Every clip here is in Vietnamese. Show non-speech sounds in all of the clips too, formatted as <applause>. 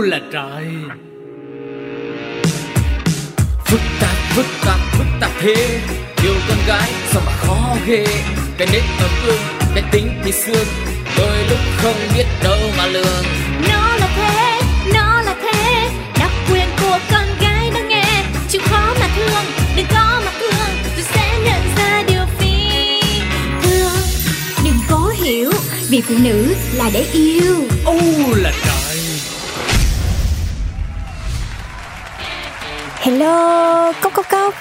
là trời. Phức tạp phức tạp phức tạp thế. Yêu con gái sao mà khó ghê. Cái nết ở gương cái tính thì xương. Đôi lúc không biết đâu mà lường. Nó là thế nó là thế. Đặc quyền của con gái đang nghe. Chịu khó mà thương đừng có mà thương. Rồi sẽ nhận ra điều phi thường. Đừng cố hiểu vì phụ nữ là để yêu. U là Hello, cốc cốc cốc.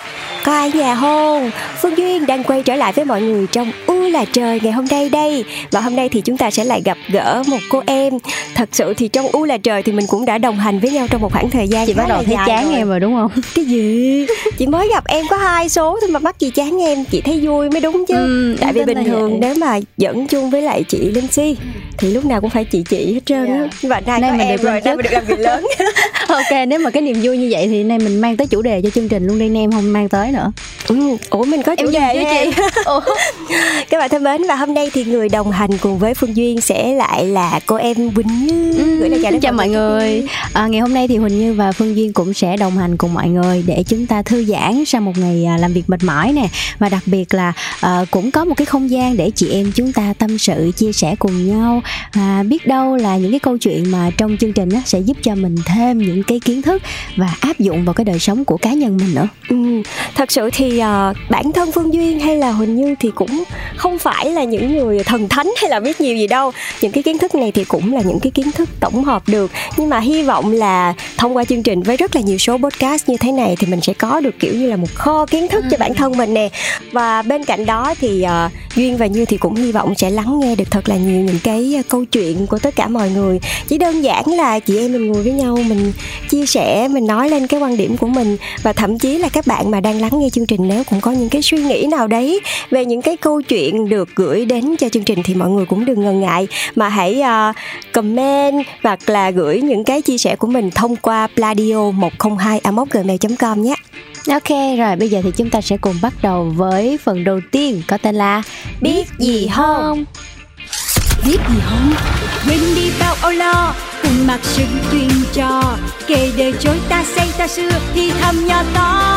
Có ai nhà không? Phương Duyên đang quay trở lại với mọi người trong U là trời ngày hôm nay đây. Và hôm nay thì chúng ta sẽ lại gặp gỡ một cô em. Thật sự thì trong U là trời thì mình cũng đã đồng hành với nhau trong một khoảng thời gian chị bắt đầu thấy chán rồi. em rồi đúng không? Cái gì? Chị mới gặp em có hai số thôi mà mắc gì chán em. Chị thấy vui mới đúng chứ. Ừ, Tại vì bình thường vậy. nếu mà dẫn chung với lại chị Linh Si Thì lúc nào cũng phải chị chị hết trơn á. Và nay, Nay có mình em được rồi, nay mình được làm người lớn <laughs> ok nếu mà cái niềm vui như vậy thì nay mình mang tới chủ đề cho chương trình luôn đi em không mang tới nữa ừ. Ủa mình có chủ em đề em? chị? <laughs> Các bạn thân mến và hôm nay thì người đồng hành cùng với Phương Duyên sẽ lại là cô em Quỳnh Như gửi lời chào đến chào mọi người à, Ngày hôm nay thì Huỳnh Như và Phương Duyên cũng sẽ đồng hành cùng mọi người Để chúng ta thư giãn sau một ngày à, làm việc mệt mỏi nè Và đặc biệt là à, cũng có một cái không gian để chị em chúng ta tâm sự, chia sẻ cùng nhau à, Biết đâu là những cái câu chuyện mà trong chương trình á, sẽ giúp cho mình thêm những cái kiến thức Và áp dụng vào cái đời sống của cá nhân mình nữa. Ừ, thật sự thì ờ, bản thân Phương Duyên hay là Huỳnh Như thì cũng không phải là những người thần thánh hay là biết nhiều gì đâu. Những cái kiến thức này thì cũng là những cái kiến thức tổng hợp được. Nhưng mà hy vọng là thông qua chương trình với rất là nhiều số podcast như thế này thì mình sẽ có được kiểu như là một kho kiến thức cho bản thân mình nè. Và bên cạnh đó thì ờ, Duyên và Như thì cũng hy vọng sẽ lắng nghe được thật là nhiều những cái câu chuyện của tất cả mọi người. Chỉ đơn giản là chị em mình ngồi với nhau mình chia sẻ mình nói lên cái quan điểm của mình và thậm chí là các bạn mà đang lắng nghe chương trình nếu cũng có những cái suy nghĩ nào đấy về những cái câu chuyện được gửi đến cho chương trình thì mọi người cũng đừng ngần ngại. Mà hãy uh, comment hoặc là gửi những cái chia sẻ của mình thông qua pladio 102 gmail.com nhé. Ok rồi bây giờ thì chúng ta sẽ cùng bắt đầu với phần đầu tiên có tên là biết gì không? Biết gì không? Quên đi bao âu lo cùng mặc sự chuyên trò. Kể đời chối ta say ta xưa thì thầm nhỏ to.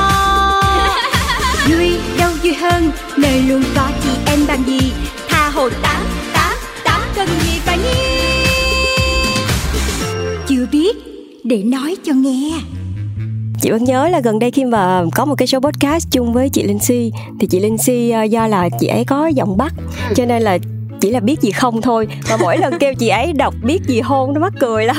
<laughs> Vui đâu vui hơn nơi luôn có chị em bằng gì? Tha hồ tám tám tám cần gì phải nghi chưa biết để nói cho nghe. Chị vẫn nhớ là gần đây khi mà có một cái show podcast chung với chị Linh Si thì chị Linh Si ờ, do là chị ấy có giọng Bắc cho nên là chỉ là biết gì không thôi. Mà mỗi lần kêu chị ấy đọc biết gì hôn nó mắc cười lắm.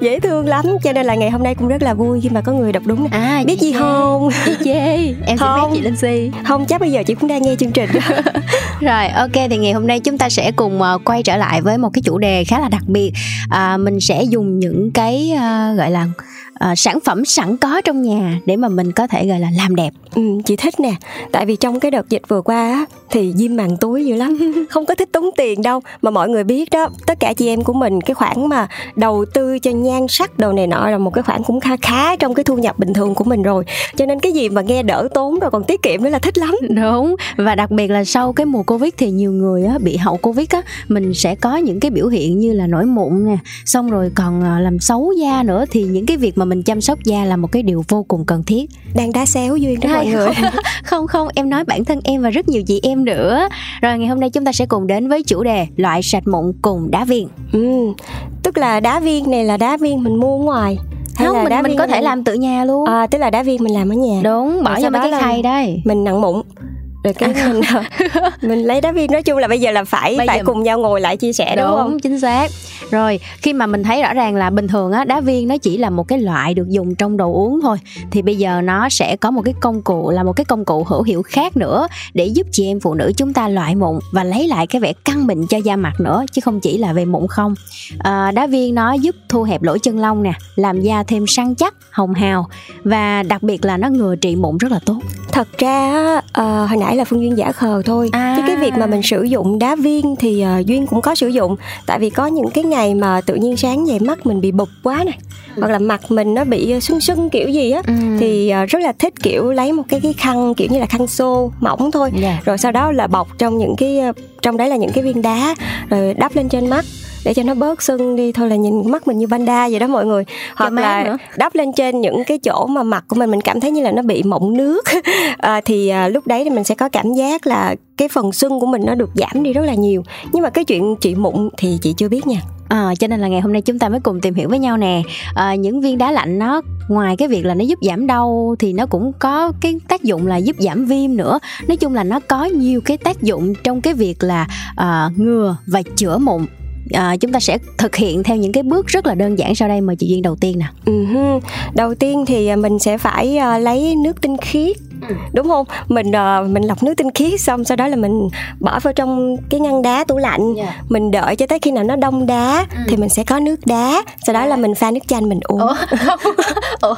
Dễ thương lắm. Cho nên là ngày hôm nay cũng rất là vui khi mà có người đọc đúng à biết gì không chị chê. Em Không. chị Linh Si không chắc bây giờ chị cũng đang nghe chương trình. <laughs> Rồi ok thì ngày hôm nay chúng ta sẽ cùng ờ, quay trở lại với một cái chủ đề khá là đặc biệt. À, Mình sẽ dùng những cái ờ, gọi là ờ, sản phẩm sẵn có trong nhà để mà mình có thể gọi là làm đẹp. Ừ, chị thích nè. Tại vì trong cái đợt dịch vừa qua thì diêm màng túi dữ lắm. <laughs> Không có thích tốn tiền đâu. Mà mọi người biết đó tất cả chị em của mình cái khoản mà đầu tư cho nhan sắc đồ này nọ là một cái khoản cũng kha khá trong cái thu nhập bình thường của mình rồi. Cho nên cái gì mà nghe đỡ tốn rồi còn tiết kiệm nữa là thích lắm. Đúng. Và đặc biệt là sau cái mùa Covid thì nhiều người á, bị hậu Covid á mình sẽ có những cái biểu hiện như là nổi mụn nè, xong rồi còn à, làm xấu da nữa. Thì những cái việc mà mình chăm sóc da là một cái điều vô cùng cần thiết. Đang đá xéo duyên đó mọi người không, <laughs> không không em nói bản thân em và rất nhiều chị em nữa. Rồi ngày hôm nay chúng ta sẽ cùng đến với chủ đề loại sạch mụn cùng đá viên. ừ, tức là đá viên này là đá viên mình mua ngoài hay Không là mình đá mình viên có thể làm tự nhà luôn. à, tức là đá viên mình làm ở nhà Đúng, bỏ vô mấy cái khay đây. mình nặng mụn rồi cái mình <laughs> mình lấy đá viên nói chung là bây giờ là phải Bây phải giờ- cùng nhau ngồi lại chia sẻ đúng, không? chính xác. Rồi khi mà mình thấy rõ ràng là bình thường á đá viên nó chỉ là một cái loại được dùng trong đồ uống thôi thì bây giờ nó sẽ có một cái công cụ là một cái công cụ hữu hiệu khác nữa để giúp chị em phụ nữ chúng ta loại mụn và lấy lại cái vẻ căng mịn cho da mặt nữa chứ không chỉ là về mụn không. À, đá viên nó giúp thu hẹp lỗ chân lông nè làm da thêm săn chắc hồng hào và đặc biệt là nó ngừa trị mụn rất là tốt. Thật ra ờ, hồi nãy là phương duyên giả khờ thôi À. chứ cái việc mà mình sử dụng đá viên thì ờ, duyên cũng có sử dụng tại vì có những cái ngày mà tự nhiên sáng dậy mắt mình bị bục quá này hoặc là mặt mình nó bị sưng sưng kiểu gì á Ừ. thì ờ, rất là thích kiểu lấy một cái cái khăn kiểu như là khăn xô mỏng thôi Dạ. rồi sau đó là bọc trong những cái ờ, trong đấy là những cái viên đá rồi đắp lên trên mắt để cho nó bớt sưng đi. Thôi là nhìn mắt mình như banda vậy đó mọi người. Hoặc là nữa. đắp lên trên những cái chỗ mà mặt của mình mình cảm thấy như là nó bị mọng nước. <laughs> À, thì à, lúc đấy thì mình sẽ có cảm giác là cái phần sưng của mình nó được giảm đi rất là nhiều. Nhưng mà cái chuyện trị mụn thì chị chưa biết nha À, cho nên là ngày hôm nay chúng ta mới cùng tìm hiểu với nhau nè. À, những viên đá lạnh nó ngoài cái việc là nó giúp giảm đau thì nó cũng có cái tác dụng là giúp giảm viêm nữa. Nói chung là nó có nhiều cái tác dụng trong cái việc là à, ngừa và chữa mụn. À, chúng ta sẽ thực hiện theo những cái bước rất là đơn giản sau đây. Mời chị duyên đầu tiên nè. Uh-huh. đầu tiên thì mình sẽ phải uh, lấy nước tinh khiết đúng không mình uh, mình lọc nước tinh khiết xong sau đó là mình bỏ vào trong cái ngăn đá tủ lạnh yeah. Dạ. mình đợi cho tới khi nào nó đông đá ừ. thì mình sẽ có nước đá sau đó là mình pha nước chanh mình uống Ủa? Ủa?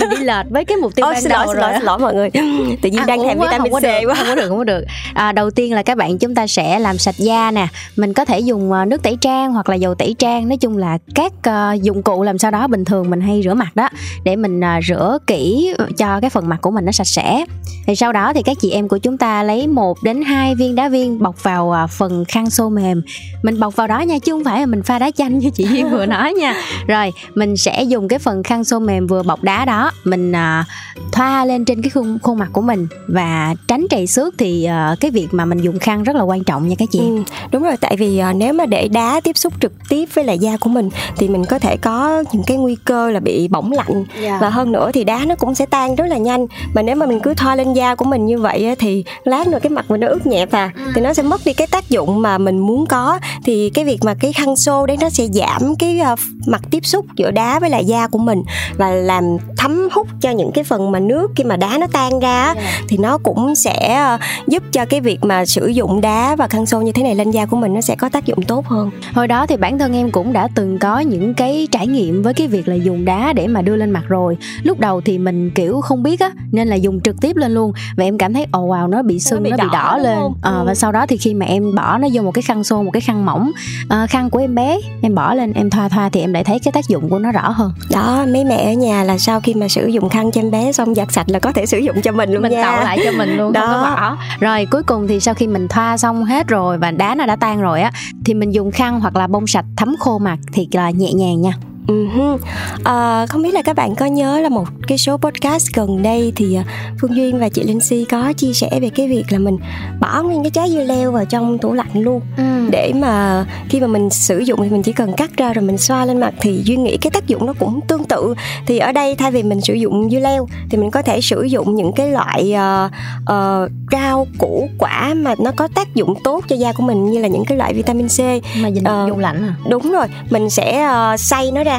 mình đi lệch với cái mục tiêu Ồ, ban xin đầu lỗi, rồi xin lỗi, xin lỗi mọi người <laughs> tự nhiên à, đang thèm vitamin C được, quá không có được không có được à, đầu tiên là các bạn chúng ta sẽ làm sạch da nè mình có thể dùng ờ, nước tẩy trang hoặc là dầu tẩy trang nói chung là các uh, dụng cụ làm sao đó bình thường mình hay rửa mặt đó để mình uh, rửa kỹ cho cái phần mặt của mình nó sạch sẽ thì sau đó thì các chị em của chúng ta lấy một đến hai viên đá viên bọc vào à, phần khăn xô mềm. Mình bọc vào đó nha chứ không phải là mình pha đá chanh như chị Duyên vừa nói nha. Rồi mình sẽ dùng cái phần khăn xô mềm vừa bọc đá đó mình à, thoa lên trên cái khuôn, khuôn mặt của mình. Và tránh trầy xước thì à, cái việc mà mình dùng khăn rất là quan trọng nha các chị. Ừ, đúng rồi. Tại vì à, nếu mà để đá tiếp xúc trực tiếp với lại da của mình thì mình có thể có những cái nguy cơ là bị bỏng lạnh. Yeah. Dạ. và hơn nữa thì đá nó cũng sẽ tan rất là nhanh. Mà nếu mà mình cứ thoa lên da của mình như vậy thì lát nữa cái mặt mình nó ướt nhẹ và ừ. thì nó sẽ mất đi cái tác dụng mà mình muốn có thì cái việc mà cái khăn xô đấy nó sẽ giảm cái uh, mặt tiếp xúc giữa đá với lại da của mình và làm thấm hút cho những cái phần mà nước khi mà đá nó tan ra yeah. Dạ. thì nó cũng sẽ uh, giúp cho cái việc mà sử dụng đá và khăn xô như thế này lên da của mình nó sẽ có tác dụng tốt hơn hồi đó thì bản thân em cũng đã từng có những cái trải nghiệm với cái việc là dùng đá để mà đưa lên mặt rồi lúc đầu thì mình kiểu không biết á nên là dùng trực tiếp lên luôn. Và em cảm thấy ồ oh wow nó bị sưng nó bị, nó bị đỏ, đỏ lên. à, ừ. và sau đó thì khi mà em bỏ nó vô một cái khăn xô một cái khăn mỏng à, khăn của em bé em bỏ lên em thoa thoa thì em lại thấy cái tác dụng của nó rõ hơn. Đó mấy mẹ ở nhà là sau khi mà sử dụng khăn cho em bé xong giặt sạch là có thể <laughs> sử dụng cho mình luôn mình nha. tạo lại cho mình luôn đó. không có bỏ. Rồi cuối cùng thì sau khi mình thoa xong hết rồi và đá nó đã tan rồi á thì mình dùng khăn hoặc là bông sạch thấm khô mặt thì là nhẹ nhàng nha Uh-huh. À, không biết là các bạn có nhớ là một cái số podcast gần đây thì à, Phương Duyên và chị Linh Si có chia sẻ về cái việc là mình bỏ nguyên cái trái dưa leo vào trong tủ lạnh luôn. Ừ. để mà khi mà mình sử dụng thì mình chỉ cần cắt ra rồi mình xoa lên mặt thì Duyên nghĩ cái tác dụng nó cũng tương tự. Thì ở đây thay vì mình sử dụng dưa leo thì mình có thể sử dụng những cái loại uh, uh, rau củ quả mà nó có tác dụng tốt cho da của mình như là những cái loại vitamin C. Mà dùng, uh, lạnh à? đúng rồi. Mình sẽ uh, xay nó ra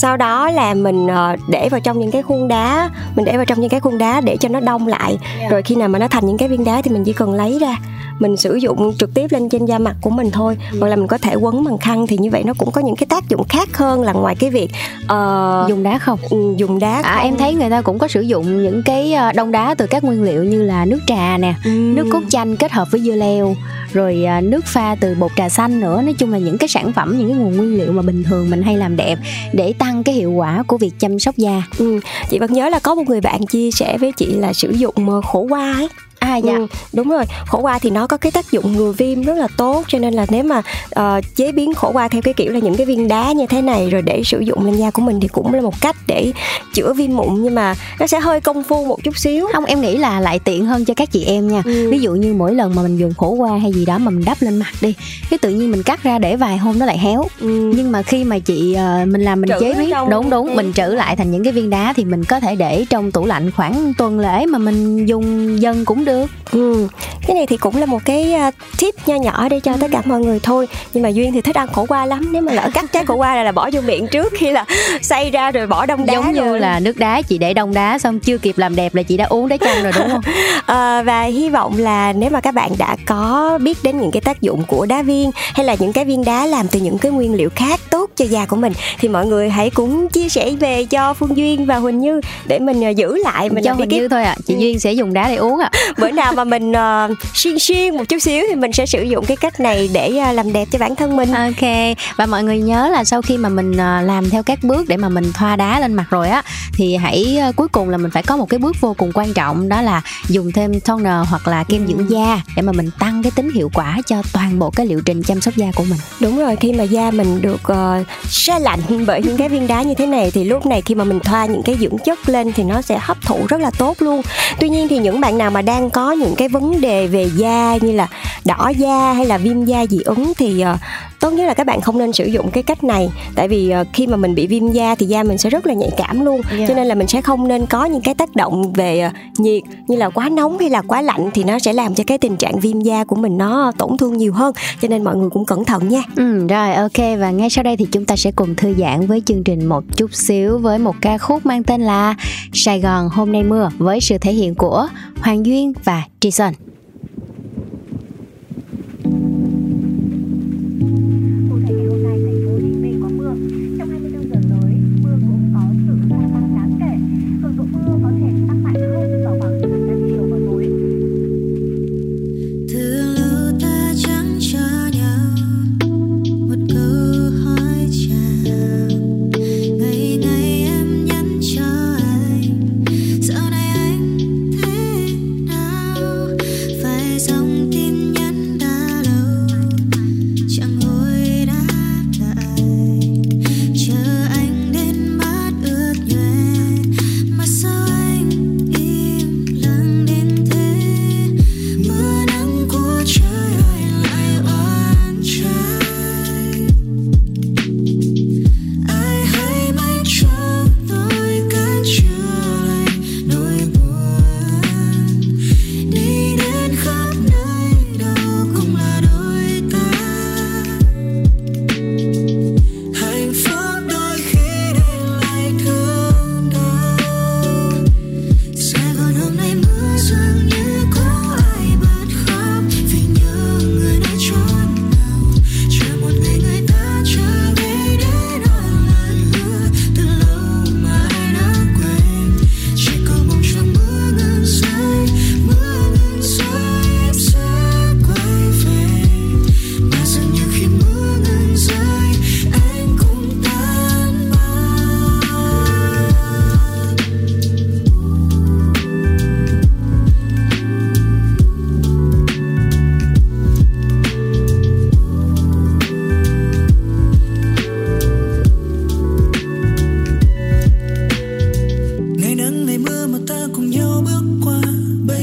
sau đó là mình ờ, để vào trong những cái khuôn đá mình để vào trong những cái khuôn đá để cho nó đông lại yeah. rồi khi nào mà nó thành những cái viên đá thì mình chỉ cần lấy ra mình sử dụng trực tiếp lên trên da mặt của mình thôi ừ. hoặc là mình có thể quấn bằng khăn thì như vậy nó cũng có những cái tác dụng khác hơn là ngoài cái việc uh, dùng đá không ừ, dùng đá à, em thấy người ta cũng có sử dụng những cái ờ, đông đá từ các nguyên liệu như là nước trà nè ừ. nước cốt chanh kết hợp với dưa leo rồi à, nước pha từ bột trà xanh nữa nói chung là những cái sản phẩm, những cái nguồn nguyên liệu mà bình thường mình hay làm đẹp để tăng cái hiệu quả của việc chăm sóc da ừ. chị vẫn nhớ là có một người bạn chia sẻ với chị là sử dụng ờ, khổ qua ấy à dạ ừ, đúng rồi khổ qua thì nó có cái tác dụng ngừa viêm rất là tốt cho nên là nếu mà uh, chế biến khổ qua theo cái kiểu là những cái viên đá như thế này rồi để sử dụng lên da của mình thì cũng là một cách để chữa viêm mụn nhưng mà nó sẽ hơi công phu một chút xíu không em nghĩ là lại tiện hơn cho các chị em nha ừ. ví dụ như mỗi lần mà mình dùng khổ qua hay gì đó mà mình đắp lên mặt đi cái tự nhiên mình cắt ra để vài hôm nó lại héo ừ. nhưng mà khi mà chị uh, mình làm mình trữ chế biến đúng đúng ừ. mình trữ lại thành những cái viên đá thì mình có thể để trong tủ lạnh khoảng tuần lễ mà mình dùng dân cũng được ừ. cái này thì cũng là một cái uh, tip nho nhỏ để cho ừ. tất cả mọi người thôi nhưng mà duyên thì thích ăn khổ qua lắm nếu mà lỡ cắt trái khổ qua là, là bỏ vô miệng trước khi là xay ra rồi bỏ đông đá giống như rồi. là nước đá chị để đông đá xong chưa kịp làm đẹp là chị đã uống đá chanh rồi đúng không à, <laughs> và hy vọng là nếu mà các bạn đã có biết đến những cái tác dụng của đá viên hay là những cái viên đá làm từ những cái nguyên liệu khác tốt cho da của mình. Thì mọi người hãy cũng chia sẻ về cho phương duyên và huỳnh như để mình uh, giữ lại mình cho huỳnh như thôi à chị ừ. duyên sẽ dùng đá để uống à <laughs> bữa nào mà mình uh, xiên xiên một chút xíu thì mình sẽ sử dụng cái cách này để uh, làm đẹp cho bản thân mình. Ok. Và mọi người nhớ là sau khi mà mình uh, làm theo các bước để mà mình thoa đá lên mặt rồi á thì hãy uh, cuối cùng là mình phải có một cái bước vô cùng quan trọng đó là dùng thêm toner hoặc là kem dưỡng ừ. da để mà mình tăng cái tính hiệu quả cho toàn bộ cái liệu trình chăm sóc da của mình. Đúng rồi khi mà da mình được uh, se lạnh bởi những cái viên đá như thế này thì lúc này khi mà mình thoa những cái dưỡng chất lên thì nó sẽ hấp thụ rất là tốt luôn. Tuy nhiên thì những bạn nào mà đang có những cái vấn đề về da như là đỏ da hay là viêm da dị ứng thì uh, tốt nhất là các bạn không nên sử dụng cái cách này. Tại vì uh, khi mà mình bị viêm da thì da mình sẽ rất là nhạy cảm luôn. Yeah. cho nên là mình sẽ không nên có những cái tác động về uh, nhiệt như là quá nóng hay là quá lạnh thì nó sẽ làm cho cái tình trạng viêm da của mình nó tổn thương nhiều hơn. Cho nên mọi người cũng cẩn thận nha. Ừ rồi ok. Và ngay sau đây thì chúng ta sẽ cùng thư giãn với chương trình một chút xíu với một ca khúc mang tên là Sài Gòn hôm nay mưa với sự thể hiện của Hoàng Duyên và Jason.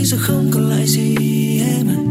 deze gang kan hij zien.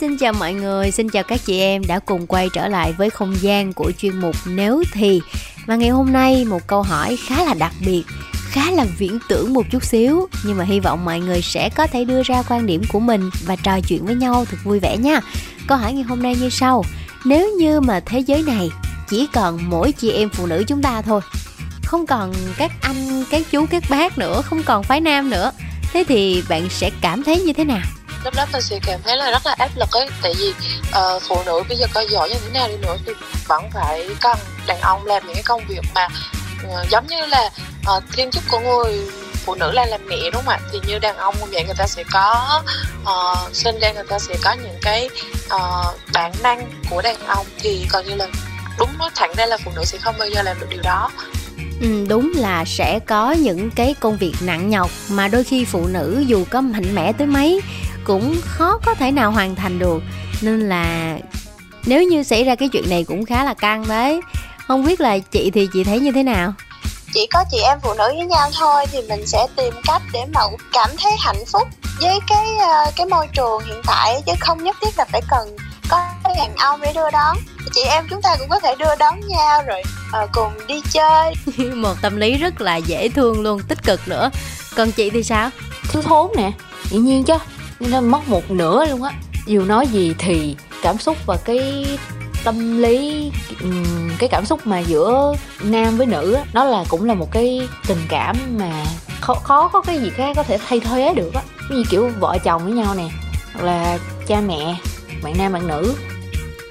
Xin chào mọi người, xin chào các chị em đã cùng quay trở lại với không gian của chuyên mục Nếu Thì Và ngày hôm nay một câu hỏi khá là đặc biệt, khá là viễn tưởng một chút xíu Nhưng mà hy vọng mọi người sẽ có thể đưa ra quan điểm của mình và trò chuyện với nhau thật vui vẻ nha Câu hỏi ngày hôm nay như sau Nếu như mà thế giới này chỉ còn mỗi chị em phụ nữ chúng ta thôi Không còn các anh, các chú, các bác nữa, không còn phái nam nữa Thế thì bạn sẽ cảm thấy như thế nào? Lúc đó tôi sẽ cảm thấy là rất là áp lực ấy. Tại vì uh, phụ nữ bây giờ có giỏi như thế nào đi nữa thì vẫn phải cần đàn ông làm những cái công việc mà uh, giống như là uh, thiên chức của người phụ nữ là làm mẹ đúng không ạ? Thì như đàn ông như vậy người ta sẽ có uh, sinh ra người ta sẽ có những cái uh, bản năng của đàn ông thì còn như là đúng nói thẳng ra là phụ nữ sẽ không bao giờ làm được điều đó. Ừ, đúng là sẽ có những cái công việc nặng nhọc mà đôi khi phụ nữ dù có mạnh mẽ tới mấy cũng khó có thể nào hoàn thành được. Nên là nếu như xảy ra cái chuyện này cũng khá là căng đấy. Không biết là chị thì chị thấy như thế nào? Chỉ có chị em phụ nữ với nhau thôi thì mình sẽ tìm cách để mà cảm thấy hạnh phúc với cái ờ, cái môi trường hiện tại chứ không nhất thiết là phải cần có đàn ông để đưa đón. Chị em chúng ta cũng có thể đưa đón nhau rồi uh, cùng đi chơi. <laughs> Một tâm lý rất là dễ thương luôn tích cực nữa. Còn chị thì sao? Thiếu thốn nè dĩ nhiên chứ nó mất một nửa luôn á. Dù nói gì thì cảm xúc và cái tâm lý cái cảm xúc mà giữa nam với nữ á nó là cũng là một cái tình cảm mà khó, khó có cái gì khác có thể thay thế được á. Như kiểu vợ chồng với nhau nè hoặc là cha mẹ bạn nam bạn nữ.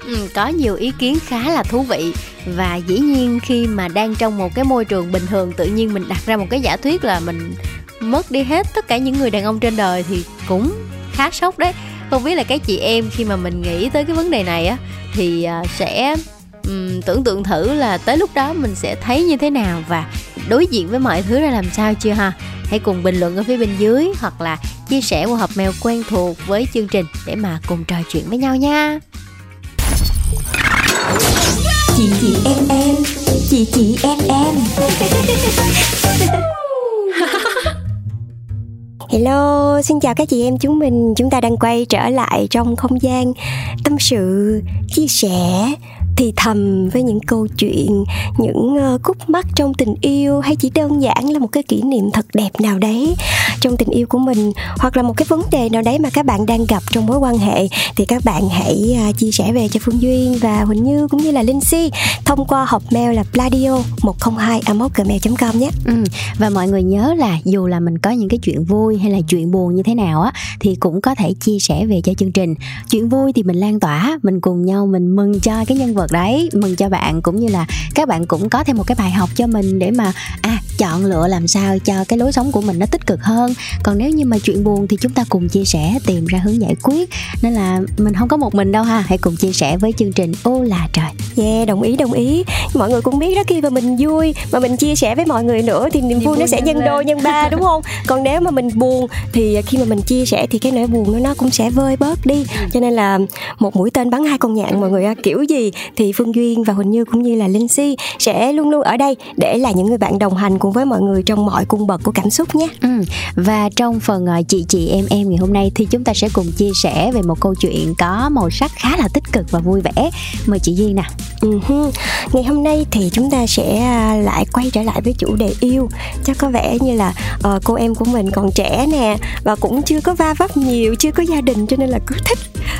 Ừ, có nhiều ý kiến khá là thú vị. Và dĩ nhiên khi mà đang trong một cái môi trường bình thường tự nhiên mình đặt ra một cái giả thuyết là mình mất đi hết tất cả những người đàn ông trên đời thì cũng khá sốc đấy. Không biết là các chị em khi mà mình nghĩ tới cái vấn đề này á thì à, sẽ um, tưởng tượng thử là tới lúc đó mình sẽ thấy như thế nào và đối diện với mọi thứ ra làm sao chưa ha? Hãy cùng bình luận ở phía bên dưới hoặc là chia sẻ qua hộp mail quen thuộc với chương trình để mà cùng trò chuyện với nhau nha. Chị chị em em. Chị chị em em <laughs> Hello, xin chào các chị em chúng mình. Chúng ta đang quay trở lại trong không gian tâm sự, chia sẻ thì thầm với những câu chuyện những ờ, khúc mắc trong tình yêu hay chỉ đơn giản là một cái kỷ niệm thật đẹp nào đấy trong tình yêu của mình hoặc là một cái vấn đề nào đấy mà các bạn đang gặp trong mối quan hệ thì các bạn hãy à, chia sẻ về cho Phương Duyên và Huỳnh Như cũng như là Linh Si thông qua hộp mail là pladio 102 gmail.com nhé. Ừ, và mọi người nhớ là dù là mình có những cái chuyện vui hay là chuyện buồn như thế nào á thì cũng có thể chia sẻ về cho chương trình. Chuyện vui thì mình lan tỏa, mình cùng nhau mình mừng cho cái nhân vật đấy. Mừng cho bạn cũng như là các bạn cũng có thêm một cái bài học cho mình để mà à chọn lựa làm sao cho cái lối sống của mình nó tích cực hơn. Còn nếu như mà chuyện buồn thì chúng ta cùng chia sẻ tìm ra hướng giải quyết. Nên là mình không có một mình đâu ha. Hãy cùng chia sẻ với chương trình ô là trời. Yeah đồng ý đồng ý. Mọi người cũng biết đó khi mà mình vui mà mình chia sẻ với mọi người nữa thì niềm vui nó sẽ nhân đôi nhân ba <laughs> đúng không? Còn nếu mà mình buồn thì khi mà mình chia sẻ thì cái nỗi buồn nó nó cũng sẽ vơi bớt đi. Cho nên là một mũi tên bắn hai con nhạn mọi người kiểu gì thì Phương Duyên và Huỳnh Như cũng như là Linh Si sẽ luôn luôn ở đây để là những người bạn đồng hành cùng với mọi người trong mọi cung bậc của cảm xúc nhé. Ừ. Và trong phần uh, chị chị em em ngày hôm nay thì chúng ta sẽ cùng chia sẻ về một câu chuyện có màu sắc khá là tích cực và vui vẻ. Mời chị Duyên nào. Uh-huh. Ngày hôm nay thì chúng ta sẽ à, lại quay trở lại với chủ đề yêu. Chắc có vẻ như là uh, cô em của mình còn trẻ nè và cũng chưa có va vấp nhiều, chưa có gia đình cho nên là cứ thích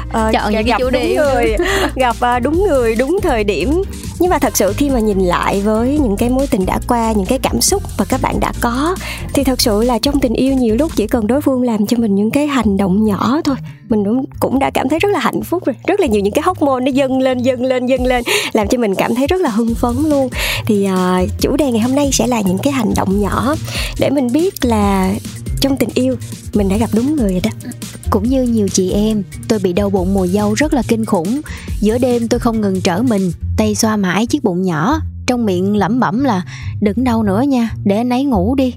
uh, chọn những cái chủ đề người, gặp uh, đúng người, đúng thời điểm. Nhưng mà thật sự khi mà nhìn lại với những cái mối tình đã qua những cái cảm xúc mà các bạn đã có thì thật sự là trong tình yêu nhiều lúc chỉ cần đối phương làm cho mình những cái hành động nhỏ thôi mình cũng cũng đã cảm thấy rất là hạnh phúc rồi. Rất là nhiều những cái hormone nó dâng lên dâng lên dâng lên làm cho mình cảm thấy rất là hưng phấn luôn. Thì uh, chủ đề ngày hôm nay sẽ là những cái hành động nhỏ để mình biết là trong tình yêu, mình đã gặp đúng người rồi đó. Cũng như nhiều chị em, tôi bị đau bụng mùa dâu rất là kinh khủng. Giữa đêm tôi không ngừng trở mình, tay xoa mãi chiếc bụng nhỏ. Trong miệng lẩm bẩm là, đừng đau nữa nha, để anh ấy ngủ đi.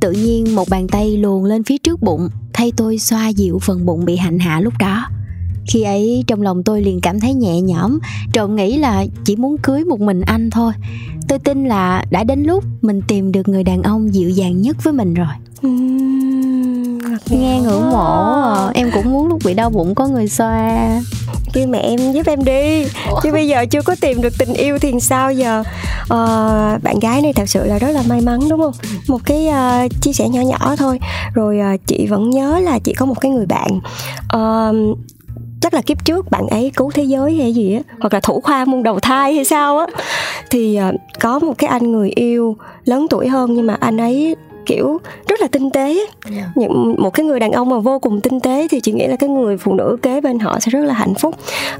Tự nhiên một bàn tay luồn lên phía trước bụng, thay tôi xoa dịu phần bụng bị hành hạ lúc đó. Khi ấy, trong lòng tôi liền cảm thấy nhẹ nhõm, trộm nghĩ là chỉ muốn cưới một mình anh thôi. Tôi tin là đã đến lúc mình tìm được người đàn ông dịu dàng nhất với mình rồi nghe ngưỡng mộ à. em cũng muốn lúc bị đau bụng có người xoa. Kêu mẹ em giúp em đi. Chứ bây giờ chưa có tìm được tình yêu thì sao giờ? Ờ, bạn gái này thật sự là rất là may mắn đúng không? Một cái uh, chia sẻ nhỏ nhỏ thôi. Rồi uh, chị vẫn nhớ là chị có một cái người bạn uh, chắc là kiếp trước bạn ấy cứu thế giới hay gì á hoặc là thủ khoa môn đầu thai hay sao á. Thì uh, có một cái anh người yêu lớn tuổi hơn nhưng mà anh ấy kiểu rất là tinh tế. Yeah. những một cái người đàn ông mà vô cùng tinh tế thì chị nghĩ là cái người phụ nữ kế bên họ sẽ rất là hạnh phúc.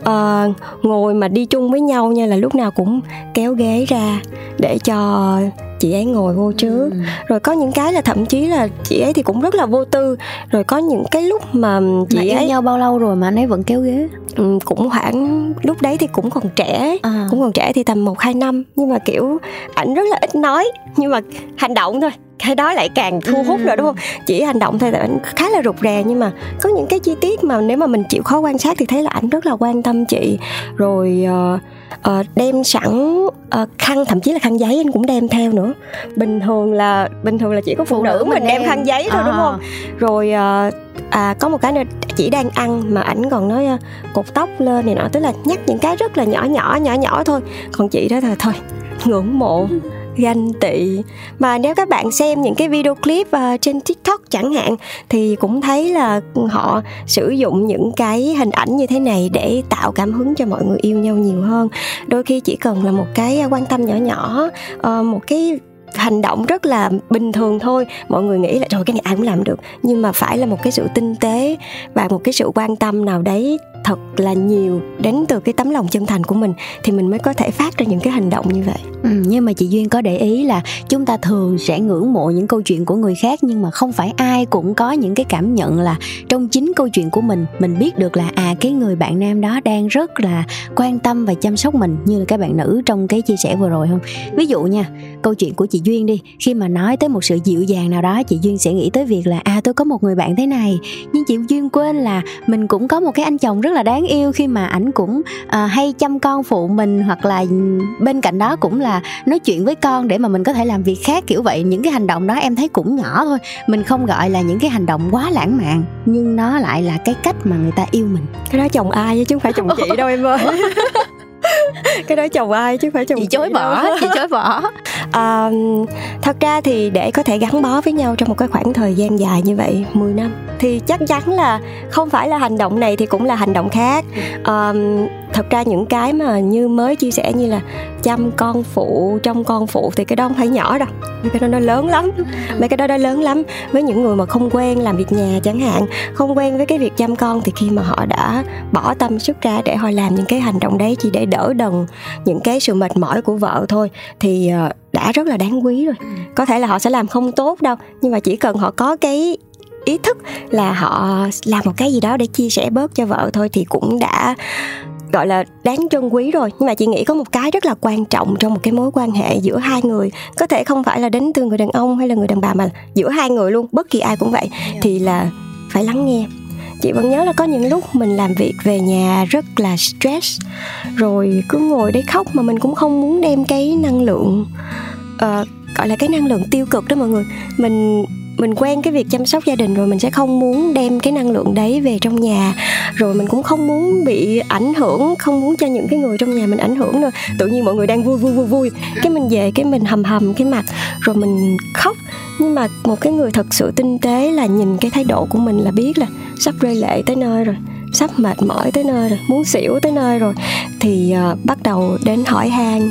À, ngồi mà đi chung với nhau nha là lúc nào cũng kéo ghế ra để cho chị ấy ngồi vô trước. Ừ. rồi có những cái là thậm chí là chị ấy thì cũng rất là vô tư. Rồi có những cái lúc mà chị mà ấy nhau bao lâu rồi mà anh ấy vẫn kéo ghế? Ừ, cũng khoảng lúc đấy thì cũng còn trẻ à. cũng còn trẻ thì tầm một hai năm. Nhưng mà kiểu ảnh rất là ít nói nhưng mà hành động thôi cái đó lại càng thu hút ừ. rồi đúng không chỉ hành động thôi là ảnh khá là rụt rè nhưng mà có những cái chi tiết mà nếu mà mình chịu khó quan sát thì thấy là ảnh rất là quan tâm chị rồi uh, uh, đem sẵn uh, khăn thậm chí là khăn giấy anh cũng đem theo nữa bình thường là bình thường là chỉ có phụ, phụ nữ, nữ mình đem. đem khăn giấy thôi à. đúng không rồi uh, à có một cái nữa chỉ đang ăn mà ảnh còn nói uh, cột tóc lên này nọ tức là nhắc những cái rất là nhỏ nhỏ nhỏ nhỏ thôi còn chị đó là thôi ngưỡng mộ <laughs> ganh tị. Mà nếu các bạn xem những cái video clip uh, trên tiktok chẳng hạn thì cũng thấy là họ sử dụng những cái hình ảnh như thế này để tạo cảm hứng cho mọi người yêu nhau nhiều hơn. Đôi khi chỉ cần là một cái quan tâm nhỏ nhỏ uh, một cái hành động rất là bình thường thôi mọi người nghĩ là rồi cái này ai cũng làm được. Nhưng mà phải là một cái sự tinh tế và một cái sự quan tâm nào đấy thật là nhiều đến từ cái tấm lòng chân thành của mình thì mình mới có thể phát ra những cái hành động như vậy. Ừ, nhưng mà chị duyên có để ý là chúng ta thường sẽ ngưỡng mộ những câu chuyện của người khác nhưng mà không phải ai cũng có những cái cảm nhận là trong chính câu chuyện của mình mình biết được là à cái người bạn nam đó đang rất là quan tâm và chăm sóc mình như là các bạn nữ trong cái chia sẻ vừa rồi không? Ví dụ nha câu chuyện của chị duyên đi khi mà nói tới một sự dịu dàng nào đó chị duyên sẽ nghĩ tới việc là à tôi có một người bạn thế này nhưng chị duyên quên là mình cũng có một cái anh chồng rất là đáng yêu khi mà ảnh cũng uh, hay chăm con phụ mình hoặc là bên cạnh đó cũng là nói chuyện với con để mà mình có thể làm việc khác kiểu vậy. Những cái hành động đó em thấy cũng nhỏ thôi mình không gọi là những cái hành động quá lãng mạn nhưng nó lại là cái cách mà người ta yêu mình. Cái đó chồng ai chứ không phải chồng chị đâu em ơi. <laughs> Cái đó chồng ai chứ phải chồng chị chối bỏ chị chối bỏ à, thật ra thì để có thể gắn bó với nhau trong một cái khoảng thời gian dài như vậy 10 năm thì chắc chắn là không phải là hành động này thì cũng là hành động khác. À, thật ra những cái mà như mới chia sẻ như là chăm con phụ trong con phụ thì cái đó không phải nhỏ đâu. Mấy cái đó nó lớn lắm. Mấy cái đó nó lớn lắm. Với những người mà không quen làm việc nhà chẳng hạn không quen với cái việc chăm con thì khi mà họ đã bỏ tâm sức ra để họ làm những cái hành động đấy chỉ để đỡ đần những cái sự mệt mỏi của vợ thôi thì ờ, đã rất là đáng quý rồi. Có thể là họ sẽ làm không tốt đâu nhưng mà chỉ cần họ có cái ý thức là họ làm một cái gì đó để chia sẻ bớt cho vợ thôi thì cũng đã gọi là đáng trân quý rồi. Nhưng mà chị nghĩ có một cái rất là quan trọng trong một cái mối quan hệ giữa hai người có thể không phải là đến từ người đàn ông hay là người đàn bà mà giữa hai người luôn bất kỳ ai cũng vậy thì là phải lắng nghe. Chị vẫn nhớ là có những lúc mình làm việc về nhà rất là stress rồi cứ ngồi đấy khóc mà mình cũng không muốn đem cái năng lượng uh, gọi là cái năng lượng tiêu cực đó mọi người. Mình mình quen cái việc chăm sóc gia đình rồi mình sẽ không muốn đem cái năng lượng đấy về trong nhà. Rồi mình cũng không muốn bị ảnh hưởng không muốn cho những cái người trong nhà mình ảnh hưởng nữa. Tự nhiên mọi người đang vui vui vui vui. Cái mình về cái mình hầm hầm cái mặt rồi mình khóc. Nhưng mà một cái người thật sự tinh tế là nhìn cái thái độ của mình là biết là sắp rơi lệ tới nơi rồi sắp mệt mỏi tới nơi rồi muốn xỉu tới nơi rồi thì uh, bắt đầu đến hỏi han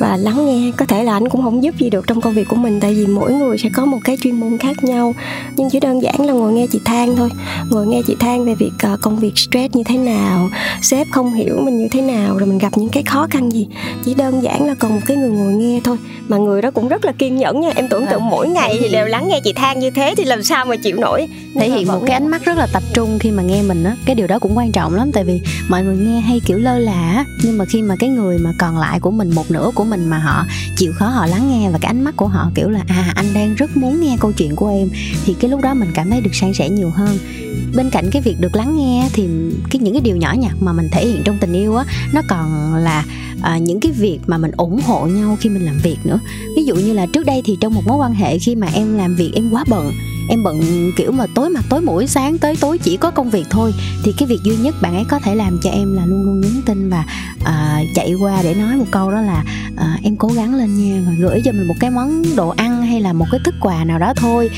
và lắng nghe. Có thể là anh cũng không giúp gì được trong công việc của mình tại vì mỗi người sẽ có một cái chuyên môn khác nhau nhưng chỉ đơn giản là ngồi nghe chị than thôi. Ngồi nghe chị than về việc uh, công việc stress như thế nào sếp không hiểu mình như thế nào rồi mình gặp những cái khó khăn gì. Chỉ đơn giản là cần một cái người ngồi nghe thôi. Mà người đó cũng rất là kiên nhẫn nha em tưởng tượng mỗi ngày thì đều lắng nghe chị than như thế thì làm sao mà chịu nổi. Thể hiện một cái ánh mắt rất là tập trung khi mà nghe mình á cái điều đó cũng quan trọng lắm tại vì mọi người nghe hay kiểu lơ là nhưng mà khi mà cái người mà còn lại của mình một nửa của mình mà họ chịu khó họ lắng nghe và cái ánh mắt của họ kiểu là à anh đang rất muốn nghe câu chuyện của em. Thì cái lúc đó mình cảm thấy được san sẻ nhiều hơn. Bên cạnh cái việc được lắng nghe thì cái những cái điều nhỏ nhặt mà mình thể hiện trong tình yêu á nó còn là à, những cái việc mà mình ủng hộ nhau khi mình làm việc nữa. Ví dụ như là trước đây thì trong một mối quan hệ khi mà em làm việc em quá bận em bận kiểu mà tối mặt tối mũi sáng tới tối chỉ có công việc thôi. Thì cái việc duy nhất bạn ấy có thể làm cho em là luôn luôn nhắn tin và uh, chạy qua để nói một câu đó là uh, em cố gắng lên nha và gửi cho mình một cái món đồ ăn hay là một cái thức quà nào đó thôi.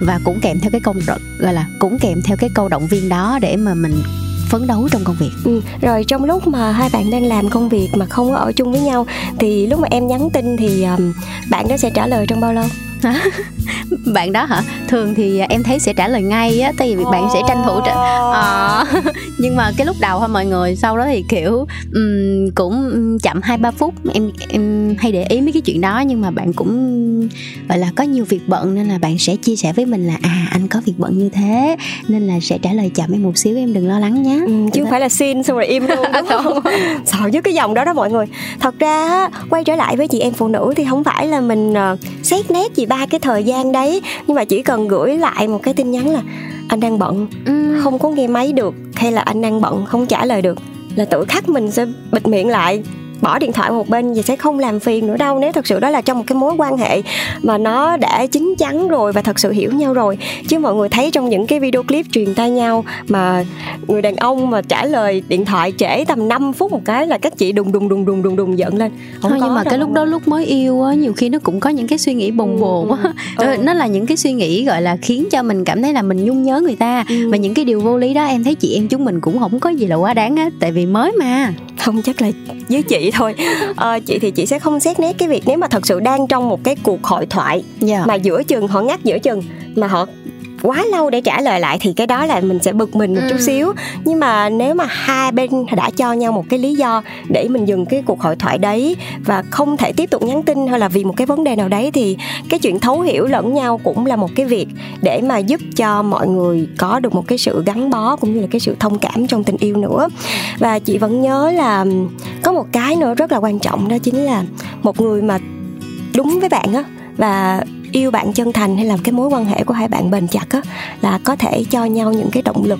Và cũng kèm theo cái công gọi là cũng kèm theo cái câu động viên đó để mà mình phấn đấu trong công việc. Ừ, rồi trong lúc mà hai bạn đang làm công việc mà không ở chung với nhau thì lúc mà em nhắn tin thì um, bạn đó sẽ trả lời trong bao lâu? <laughs> bạn đó hả? Thường thì em thấy sẽ trả lời ngay á tại vì bạn sẽ tranh thủ trả à, <laughs> nhưng mà cái lúc đầu thôi mọi người sau đó thì kiểu um, cũng chậm hai ba phút em em hay để ý mấy cái chuyện đó nhưng mà bạn cũng gọi là có nhiều việc bận nên là bạn sẽ chia sẻ với mình là à anh có việc bận như thế nên là sẽ trả lời chậm em một xíu em đừng lo lắng nhé ừ, chứ không phải là xin xong rồi im luôn <laughs> đúng không? Sợ với cái dòng đó đó mọi người. Thật ra quay trở lại với chị em phụ nữ thì không phải là mình uh, xét nét gì ba cái thời gian đấy nhưng mà chỉ cần gửi lại một cái tin nhắn là anh đang bận ừ. không có nghe máy được hay là anh đang bận không trả lời được là tự khắc mình sẽ bịt miệng lại bỏ điện thoại một bên và sẽ không làm phiền nữa đâu nếu thật sự đó là trong một cái mối quan hệ mà nó đã chín chắn rồi và thật sự hiểu nhau rồi chứ mọi người thấy trong những cái video clip truyền tay nhau mà người đàn ông mà trả lời điện thoại trễ tầm 5 phút một cái là các chị đùng đùng đùng đùng đùng đùng giận lên không Thôi, nhưng mà cái lúc đó lúc mới yêu á nhiều khi nó cũng có những cái suy nghĩ bồng ừ, bột á <laughs> ừ. ừ. nó là những cái suy nghĩ gọi là khiến cho mình cảm thấy là mình nhung nhớ người ta ừ. và những cái điều vô lý đó em thấy chị em chúng mình cũng không có gì là quá đáng á tại vì mới mà không chắc là với chị thôi à, chị thì chị sẽ không xét nét cái việc nếu mà thật sự đang trong một cái cuộc hội thoại yeah. Dạ. mà giữa chừng họ ngắt giữa chừng mà họ quá lâu để trả lời lại thì cái đó là mình sẽ bực mình một ừ. chút xíu. Nhưng mà nếu mà hai bên đã cho nhau một cái lý do để mình dừng cái cuộc hội thoại đấy và không thể tiếp tục nhắn tin hay là vì một cái vấn đề nào đấy thì cái chuyện thấu hiểu lẫn nhau cũng là một cái việc để mà giúp cho mọi người có được một cái sự gắn bó cũng như là cái sự thông cảm trong tình yêu nữa. Và chị vẫn nhớ là có một cái nữa rất là quan trọng đó chính là một người mà đúng với bạn á. Và yêu bạn chân thành hay là cái mối quan hệ của hai bạn bền chặt á là có thể cho nhau những cái động lực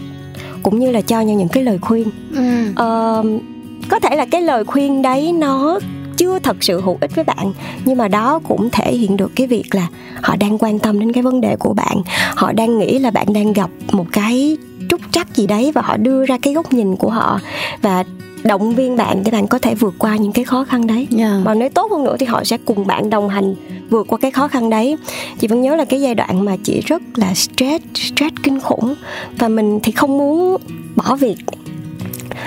cũng như là cho nhau những cái lời khuyên. Ừ. uh, có thể là cái lời khuyên đấy nó chưa thật sự hữu ích với bạn nhưng mà đó cũng thể hiện được cái việc là họ đang quan tâm đến cái vấn đề của bạn. Họ đang nghĩ là bạn đang gặp một cái trúc trắc gì đấy và họ đưa ra cái góc nhìn của họ. Và động viên bạn để bạn có thể vượt qua những cái khó khăn đấy. Yeah. và nếu tốt hơn nữa thì họ sẽ cùng bạn đồng hành vượt qua cái khó khăn đấy. Chị vẫn nhớ là cái giai đoạn mà chị rất là stress stress kinh khủng. Và mình thì không muốn bỏ việc.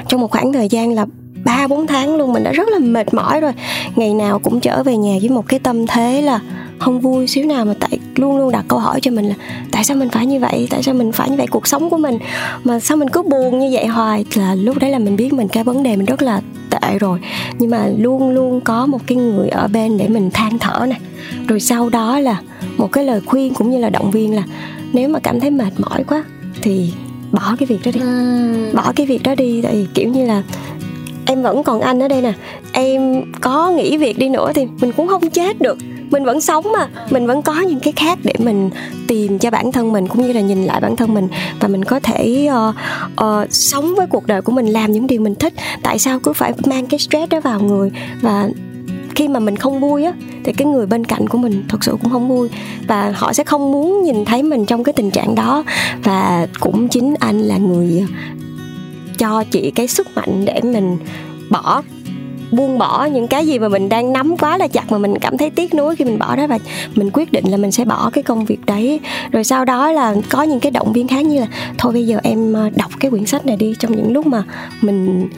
Trong một khoảng thời gian là ba bốn tháng luôn mình đã rất là mệt mỏi rồi. Ngày nào cũng trở về nhà với một cái tâm thế là không vui xíu nào mà tại luôn luôn đặt câu hỏi cho mình là tại sao mình phải như vậy? Tại sao mình phải như vậy? Cuộc sống của mình mà sao mình cứ buồn như vậy hoài? Là lúc đấy là mình biết mình cái vấn đề mình rất là tệ rồi. Nhưng mà luôn luôn có một cái người ở bên để mình than thở nè. Rồi sau đó là một cái lời khuyên cũng như là động viên là nếu mà cảm thấy mệt mỏi quá thì bỏ cái việc đó đi. Ừ. bỏ cái việc đó đi tại kiểu như là em vẫn còn anh ở đây nè. Em có nghỉ việc đi nữa thì mình cũng không chết được mình vẫn sống mà. Mình vẫn có những cái khác để mình tìm cho bản thân mình cũng như là nhìn lại bản thân mình. Và mình có thể uh, uh, sống với cuộc đời của mình làm những điều mình thích. Tại sao cứ phải mang cái stress đó vào người? Và khi mà mình không vui á thì cái người bên cạnh của mình thật sự cũng không vui. Và họ sẽ không muốn nhìn thấy mình trong cái tình trạng đó. Và cũng chính anh là người cho chị cái sức mạnh để mình bỏ buông bỏ những cái gì mà mình đang nắm quá là chặt mà mình cảm thấy tiếc nuối khi mình bỏ đó và mình quyết định là mình sẽ bỏ cái công việc đấy. Rồi sau đó là có những cái động viên khác như là, thôi bây giờ em ờ, đọc cái quyển sách này đi, trong những lúc mà mình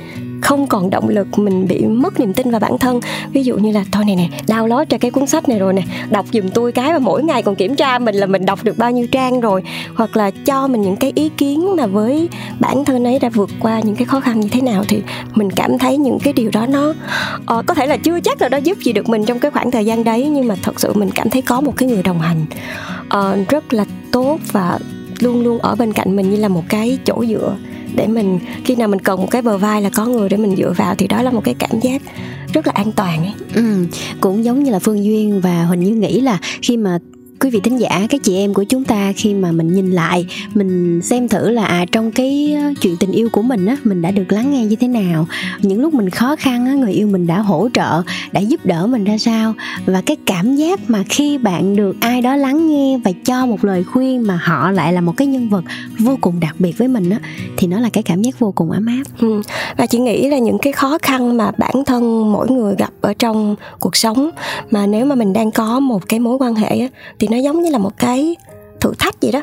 không còn động lực mình bị mất niềm tin vào bản thân. Ví dụ như là thôi này nè download cho cái cuốn sách này rồi nè đọc giùm tôi cái mà mỗi ngày còn kiểm tra mình là mình đọc được bao nhiêu trang rồi. Hoặc là cho mình những cái ý kiến mà với bản thân ấy đã vượt qua những cái khó khăn như thế nào thì mình cảm thấy những cái điều đó nó uh, có thể là chưa chắc là nó giúp gì được mình trong cái khoảng thời gian đấy nhưng mà thật sự mình cảm thấy có một cái người đồng hành uh, rất là tốt và luôn luôn ở bên cạnh mình như là một cái chỗ dựa để mình khi nào mình cần một cái bờ vai là có người để mình dựa vào thì đó là một cái cảm giác rất là an toàn ấy. Ừ, cũng giống như là phương duyên và huỳnh như nghĩ là khi mà quý vị thính giả, các chị em của chúng ta khi mà mình nhìn lại, mình xem thử là à trong cái ờ, chuyện tình yêu của mình á, mình đã được lắng nghe như thế nào những lúc mình khó khăn á, người yêu mình đã hỗ trợ, đã giúp đỡ mình ra sao và cái cảm giác mà khi bạn được ai đó lắng nghe và cho một lời khuyên mà họ lại là một cái nhân vật vô cùng đặc biệt với mình á, thì nó là cái cảm giác vô cùng ấm áp ừ. và chị nghĩ là những cái khó khăn mà bản thân mỗi người gặp ở trong cuộc sống, mà nếu mà mình đang có một cái mối quan hệ á, thì nó giống như là một cái thử thách gì đó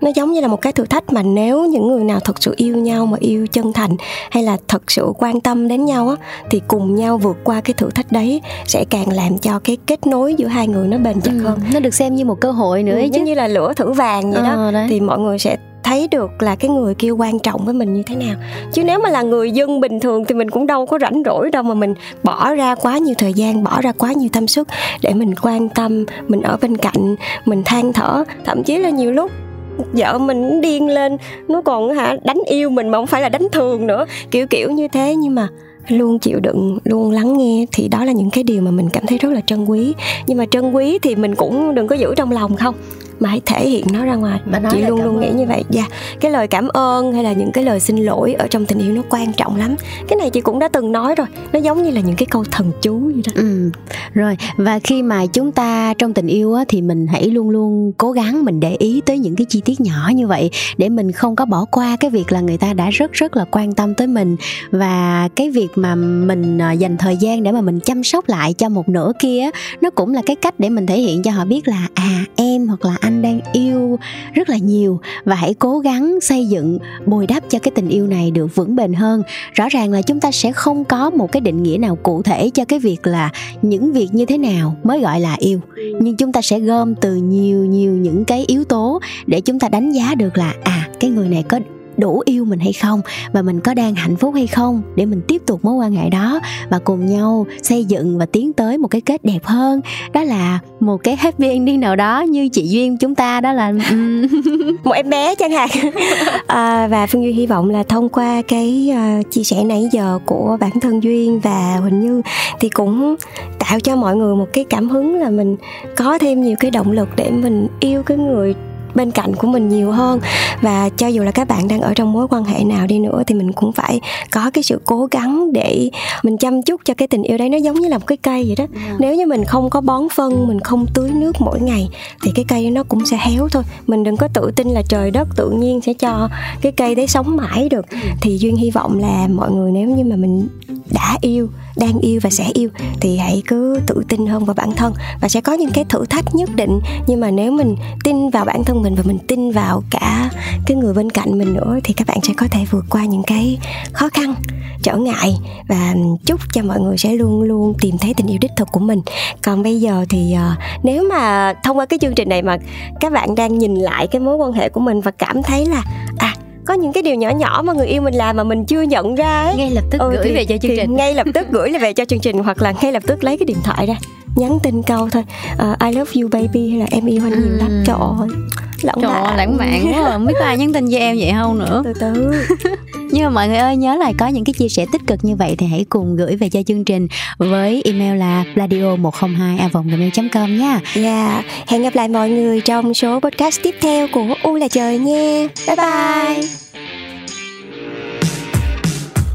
nó giống như là một cái thử thách mà nếu những người nào thật sự yêu nhau mà yêu chân thành hay là thật sự quan tâm đến nhau á thì cùng nhau vượt qua cái thử thách đấy sẽ càng làm cho cái kết nối giữa hai người nó bền chặt ừ, hơn. nó được xem như một cơ hội nữa ừ, chứ. như là lửa thử vàng vậy ờ, đó đấy. thì mọi người sẽ thấy được là cái người kia quan trọng với mình như thế nào. Chứ nếu mà là người dân bình thường thì mình cũng đâu có rảnh rỗi đâu mà mình bỏ ra quá nhiều thời gian bỏ ra quá nhiều tâm sức để mình quan tâm mình ở bên cạnh mình than thở. Thậm chí là nhiều lúc vợ mình điên lên. Nó còn hả, đánh yêu mình mà không phải là đánh thường nữa. Kiểu kiểu như thế. Nhưng mà luôn chịu đựng, luôn lắng nghe thì đó là những cái điều mà mình cảm thấy rất là trân quý. Nhưng mà trân quý thì mình cũng đừng có giữ trong lòng không mà hãy thể hiện nó ra ngoài. Mà chị luôn luôn nghĩ như vậy. Dạ. Yeah. cái lời cảm ơn hay là những cái lời xin lỗi ở trong tình yêu nó quan trọng lắm. Cái này chị cũng đã từng nói rồi. Nó giống như là những cái câu thần chú vậy đó. Ừ. rồi. Và khi mà chúng ta trong tình yêu á, thì mình hãy luôn luôn cố gắng mình để ý tới những cái chi tiết nhỏ như vậy để mình không có bỏ qua cái việc là người ta đã rất rất là quan tâm tới mình. Và cái việc mà mình à, dành thời gian để mà mình chăm sóc lại cho một nửa kia nó cũng là cái cách để mình thể hiện cho họ biết là à em hoặc là anh đang yêu rất là nhiều và hãy cố gắng xây dựng, bồi đắp cho cái tình yêu này được vững bền hơn. Rõ ràng là chúng ta sẽ không có một cái định nghĩa nào cụ thể cho cái việc là những việc như thế nào mới gọi là yêu. Nhưng chúng ta sẽ gom từ nhiều nhiều những cái yếu tố để chúng ta đánh giá được là à cái người này có đủ yêu mình hay không và mình có đang hạnh phúc hay không để mình tiếp tục mối quan hệ đó và cùng nhau xây dựng và tiến tới một cái kết đẹp hơn. Đó là một cái happy ending nào đó như chị duyên chúng ta đó là <laughs> một em bé chẳng hạn. <laughs> À, và phương duy hy vọng là thông qua cái uh, chia sẻ nãy giờ của bản thân duyên và huỳnh như thì cũng tạo cho mọi người một cái cảm hứng là mình có thêm nhiều cái động lực để mình yêu cái người bên cạnh của mình nhiều hơn và cho dù là các bạn đang ở trong mối quan hệ nào đi nữa thì mình cũng phải có cái sự cố gắng để mình chăm chút cho cái tình yêu đấy nó giống như là một cái cây vậy đó yeah. Dạ. nếu như mình không có bón phân mình không tưới nước mỗi ngày thì cái cây nó cũng sẽ héo thôi mình đừng có tự tin là trời đất tự nhiên sẽ cho cái cây đấy sống mãi được ừ. thì duyên hy vọng là mọi người nếu như mà mình đã yêu đang yêu và sẽ yêu thì hãy cứ tự tin hơn vào bản thân và sẽ có những cái thử thách nhất định nhưng mà nếu mình tin vào bản thân mình và mình tin vào cả cái người bên cạnh mình nữa thì các bạn sẽ có thể vượt qua những cái khó khăn trở ngại và chúc cho mọi người sẽ luôn luôn tìm thấy tình yêu đích thực của mình. Còn bây giờ thì uh, nếu mà thông qua cái chương trình này mà các bạn đang nhìn lại cái mối quan hệ của mình và cảm thấy là à có những cái điều nhỏ nhỏ mà người yêu mình làm mà mình chưa nhận ra ấy. ngay lập tức ừ, gửi thì, về cho chương trình. ngay lập tức gửi về cho chương trình hoặc là ngay lập tức lấy cái điện thoại ra nhắn tin câu thôi uh, I love you baby hay là em yêu anh nhiều lắm. Trời ơi lãng trời mạn. lãng mạn quá không biết có ai nhắn tin cho em vậy không nữa. Từ từ. <laughs> Nhưng mà mọi người ơi nhớ là có những cái chia sẻ tích cực như vậy thì hãy cùng gửi về cho chương trình với email là pladio 102 a gmail com nha. Yeah hẹn gặp lại mọi người trong số podcast tiếp theo của u là trời nha. Bye bye.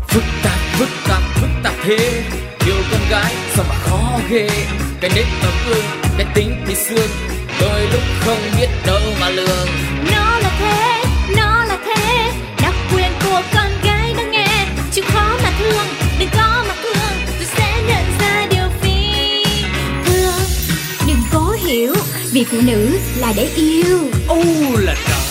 Phức tạp phức tạp phức tạp thế. Yêu con gái sao mà khó ghê. Cái nết ở gương cái tính thì xương đôi lúc không biết đâu mà lường. Nó là thế nó là thế đặc quyền của con gái đang nghe. Chịu khó mà thương đừng có mà thương rồi sẽ nhận ra điều phi thường. Đừng cố hiểu vì phụ nữ là để yêu. U là trời